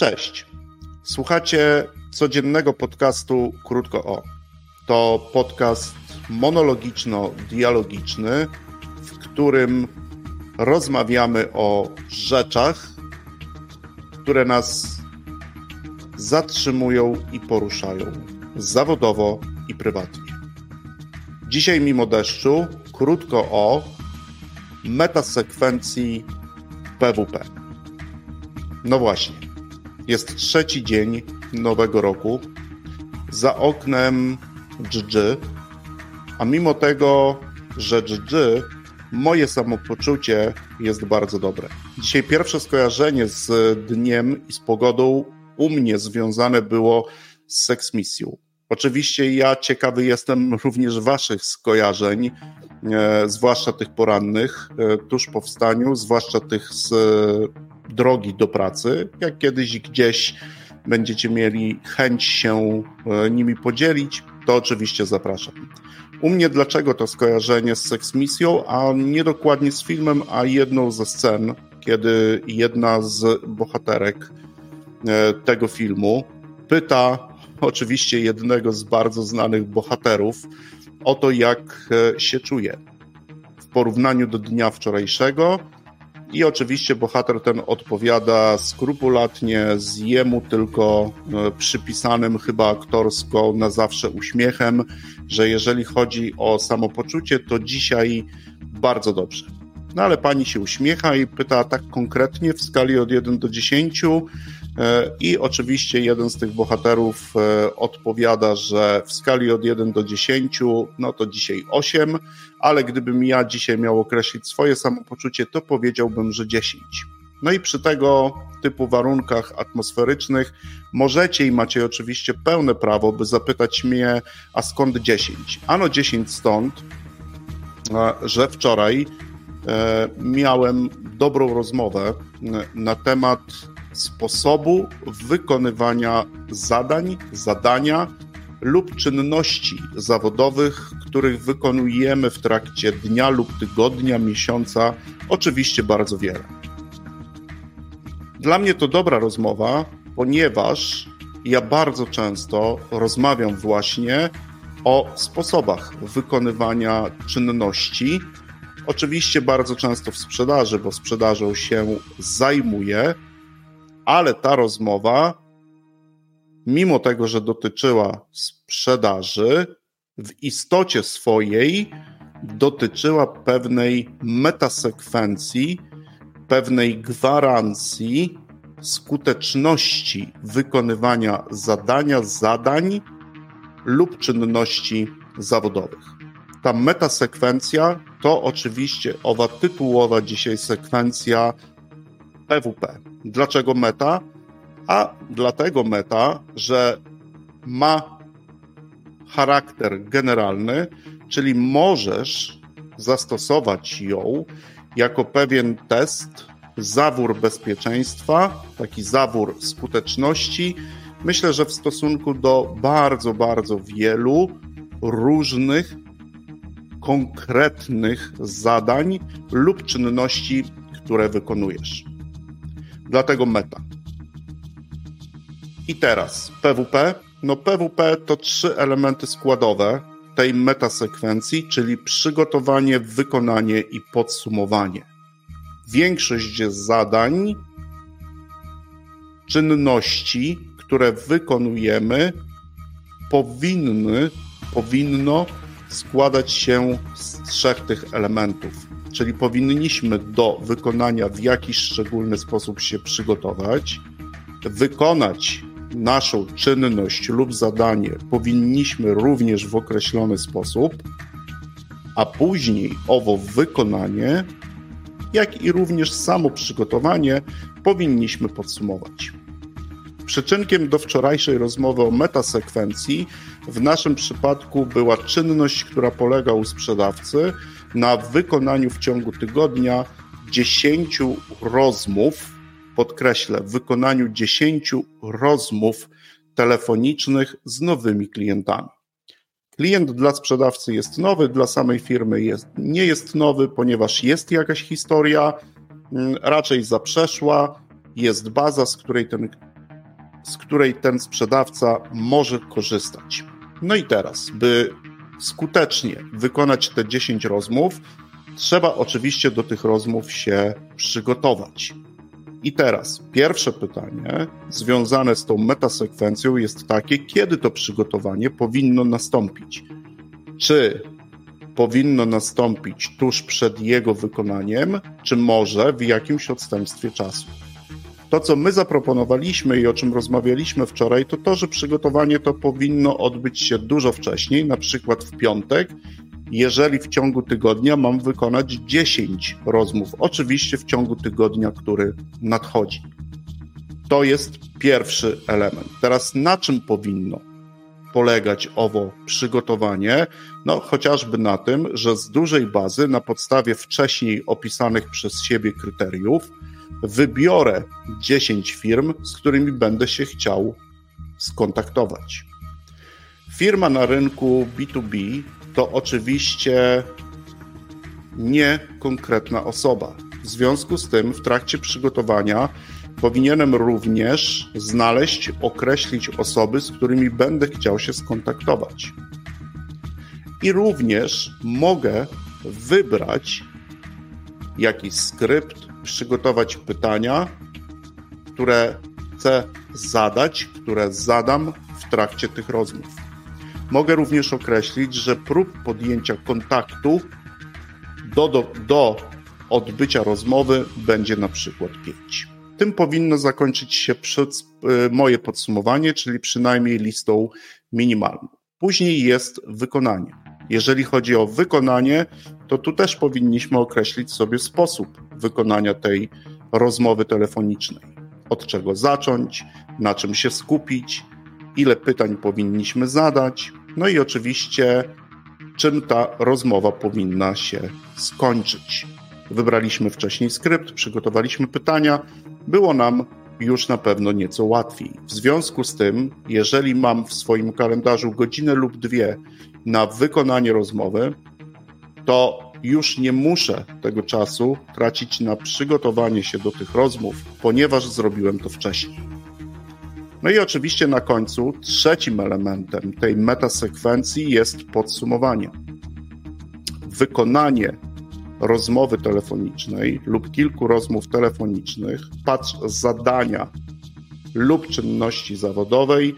Cześć. Słuchacie codziennego podcastu Krótko O. To podcast monologiczno-dialogiczny, w którym rozmawiamy o rzeczach, które nas zatrzymują i poruszają zawodowo i prywatnie. Dzisiaj, mimo deszczu, krótko o metasekwencji PWP. No właśnie, jest trzeci dzień nowego roku. Za oknem GG, a mimo tego, że GG, moje samopoczucie jest bardzo dobre. Dzisiaj pierwsze skojarzenie z dniem i z pogodą u mnie związane było z seksmisją. Oczywiście ja ciekawy jestem również Waszych skojarzeń, e, zwłaszcza tych porannych, e, tuż po wstaniu, zwłaszcza tych z e, drogi do pracy. Jak kiedyś gdzieś będziecie mieli chęć się nimi podzielić, to oczywiście zapraszam. U mnie dlaczego to skojarzenie z seksmisją, a nie dokładnie z filmem, a jedną ze scen, kiedy jedna z bohaterek tego filmu pyta oczywiście jednego z bardzo znanych bohaterów o to, jak e, się czuje w porównaniu do dnia wczorajszego. I oczywiście bohater ten odpowiada skrupulatnie z jemu tylko e, przypisanym chyba aktorsko na zawsze uśmiechem, że jeżeli chodzi o samopoczucie, to dzisiaj bardzo dobrze. No ale pani się uśmiecha i pyta tak konkretnie w skali od 1 do 10, E, I oczywiście jeden z tych bohaterów e, odpowiada, że w skali od 1 do 10, no to dzisiaj 8, ale gdybym ja dzisiaj miał określić swoje samopoczucie, to powiedziałbym, że 10. No i przy tego typu warunkach atmosferycznych możecie i macie oczywiście pełne prawo, by zapytać mnie, a skąd 10? Ano 10 stąd, e, że wczoraj miałem dobrą rozmowę na temat sposobu wykonywania zadań, zadania lub czynności zawodowych, których wykonujemy w trakcie dnia lub tygodnia, miesiąca, oczywiście bardzo wiele. Dla mnie to dobra rozmowa, ponieważ ja bardzo często rozmawiam właśnie o sposobach wykonywania czynności. Oczywiście bardzo często w sprzedaży, bo sprzedażą się zajmuję, ale ta rozmowa, mimo tego, że dotyczyła sprzedaży, w istocie swojej dotyczyła pewnej metasekwencji, pewnej gwarancji skuteczności wykonywania zadania, zadań lub czynności zawodowych. Ta metasekwencja to oczywiście owa tytułowa dzisiaj sekwencja PWP. Dlaczego meta? A dlatego meta, że ma charakter generalny, czyli możesz zastosować ją jako pewien test, zawór bezpieczeństwa, taki zawór skuteczności. Myślę, że w stosunku do bardzo, bardzo wielu różnych, konkretnych zadań lub czynności, które wykonujesz. Dlatego meta. I teraz PWP. No PWP to trzy elementy składowe tej metasekwencji, czyli przygotowanie, wykonanie i podsumowanie. Większość zadań, czynności, które wykonujemy, powinny, powinno składać się z trzech tych elementów czyli powinniśmy do wykonania w jakiś szczególny sposób się przygotować, wykonać naszą czynność lub zadanie powinniśmy również w określony sposób, a później owo wykonanie, jak i również samo przygotowanie powinniśmy podsumować. Przyczynkiem do wczorajszej rozmowy o metasekwencji w naszym przypadku była czynność, która polega u sprzedawcy na wykonaniu w ciągu tygodnia 10 rozmów, podkreślę, wykonaniu 10 rozmów telefonicznych z nowymi klientami. Klient dla sprzedawcy jest nowy, dla samej firmy jest, nie jest nowy, ponieważ jest jakaś historia, mm, raczej zaprzeszła, jest baza, z której ten z której ten sprzedawca może korzystać. No i teraz, by skutecznie wykonać te 10 rozmów, trzeba oczywiście do tych rozmów się przygotować. I teraz pierwsze pytanie związane z tą metasekwencją jest takie, kiedy to przygotowanie powinno nastąpić? Czy powinno nastąpić tuż przed jego wykonaniem, czy może w jakimś odstępstwie czasu? To, co my zaproponowaliśmy i o czym rozmawialiśmy wczoraj, to to, że przygotowanie to powinno odbyć się dużo wcześniej, na przykład w piątek, jeżeli w ciągu tygodnia mam wykonać 10 rozmów. Oczywiście w ciągu tygodnia, który nadchodzi. To jest pierwszy element. Teraz na czym powinno polegać owo przygotowanie? No, chociażby na tym, że z dużej bazy, na podstawie wcześniej opisanych przez siebie kryteriów, wybiorę 10 firm, z którymi będę się chciał skontaktować. Firma na rynku B2B to oczywiście nie konkretna osoba. W związku z tym, w trakcie przygotowania powinienem również znaleźć, określić osoby, z którymi będę chciał się skontaktować. I również mogę wybrać jakiś skrypt, przygotować pytania, które chcę zadać, które zadam w trakcie tych rozmów. Mogę również określić, że prób podjęcia kontaktu do, do, do odbycia rozmowy będzie na przykład 5. Tym powinno zakończyć się przed, y, moje podsumowanie, czyli przynajmniej listą minimalną. Później jest wykonanie. Jeżeli chodzi o wykonanie, to tu też powinniśmy określić sobie sposób wykonania tej rozmowy telefonicznej. Od czego zacząć, na czym się skupić, ile pytań powinniśmy zadać, no i oczywiście, czym ta rozmowa powinna się skończyć. Wybraliśmy wcześniej skrypt, przygotowaliśmy pytania, było nam już na pewno nieco łatwiej. W związku z tym, jeżeli mam w swoim kalendarzu godzinę lub dwie na wykonanie rozmowy, to już nie muszę tego czasu tracić na przygotowanie się do tych rozmów, ponieważ zrobiłem to wcześniej. No i oczywiście na końcu trzecim elementem tej metasekwencji jest podsumowanie. Wykonanie rozmowy telefonicznej lub kilku rozmów telefonicznych, patrz zadania lub czynności zawodowej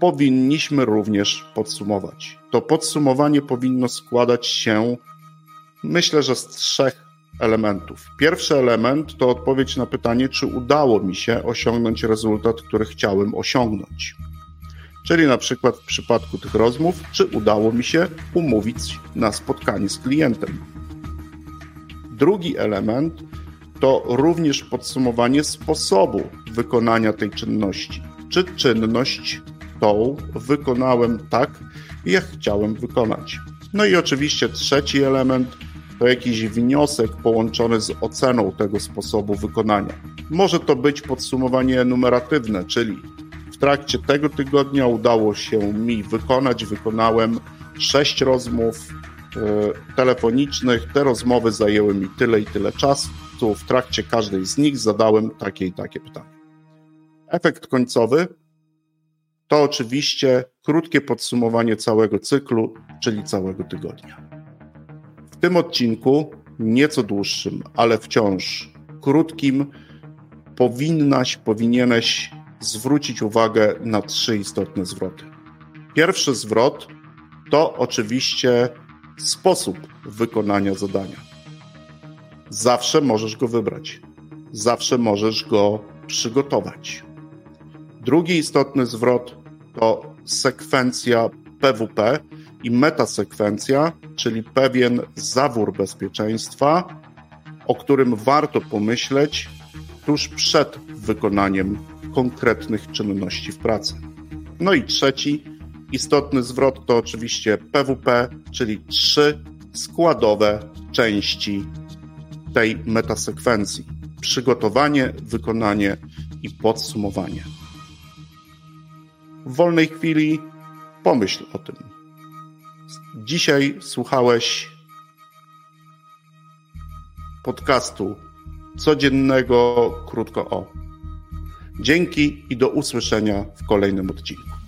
powinniśmy również podsumować. To podsumowanie powinno składać się, myślę, że z trzech elementów. Pierwszy element to odpowiedź na pytanie, czy udało mi się osiągnąć rezultat, który chciałem osiągnąć. Czyli na przykład w przypadku tych rozmów, czy udało mi się umówić na spotkanie z klientem. Drugi element to również podsumowanie sposobu wykonania tej czynności. Czy czynność tą wykonałem tak, jak chciałem wykonać. No i oczywiście trzeci element to jakiś wniosek połączony z oceną tego sposobu wykonania. Może to być podsumowanie enumeratywne, czyli w trakcie tego tygodnia udało się mi wykonać, wykonałem sześć rozmów e, telefonicznych. Te rozmowy zajęły mi tyle i tyle czasu. W trakcie każdej z nich zadałem takie i takie pytania. Efekt końcowy to oczywiście krótkie podsumowanie całego cyklu, czyli całego tygodnia. Tym odcinku, nieco dłuższym, ale wciąż krótkim, powinnaś, powinieneś zwrócić uwagę na trzy istotne zwroty. Pierwszy zwrot to oczywiście sposób wykonania zadania. Zawsze możesz go wybrać, zawsze możesz go przygotować. Drugi istotny zwrot to sekwencja PWP i metasekwencja, czyli pewien zawór bezpieczeństwa, o którym warto pomyśleć tuż przed wykonaniem konkretnych czynności w pracy. No i trzeci istotny zwrot to oczywiście PWP, czyli trzy składowe części tej metasekwencji: przygotowanie, wykonanie i podsumowanie w wolnej chwili pomyśl o tym. Dzisiaj słuchałeś podcastu codziennego krótko o. Dzięki i do usłyszenia w kolejnym odcinku.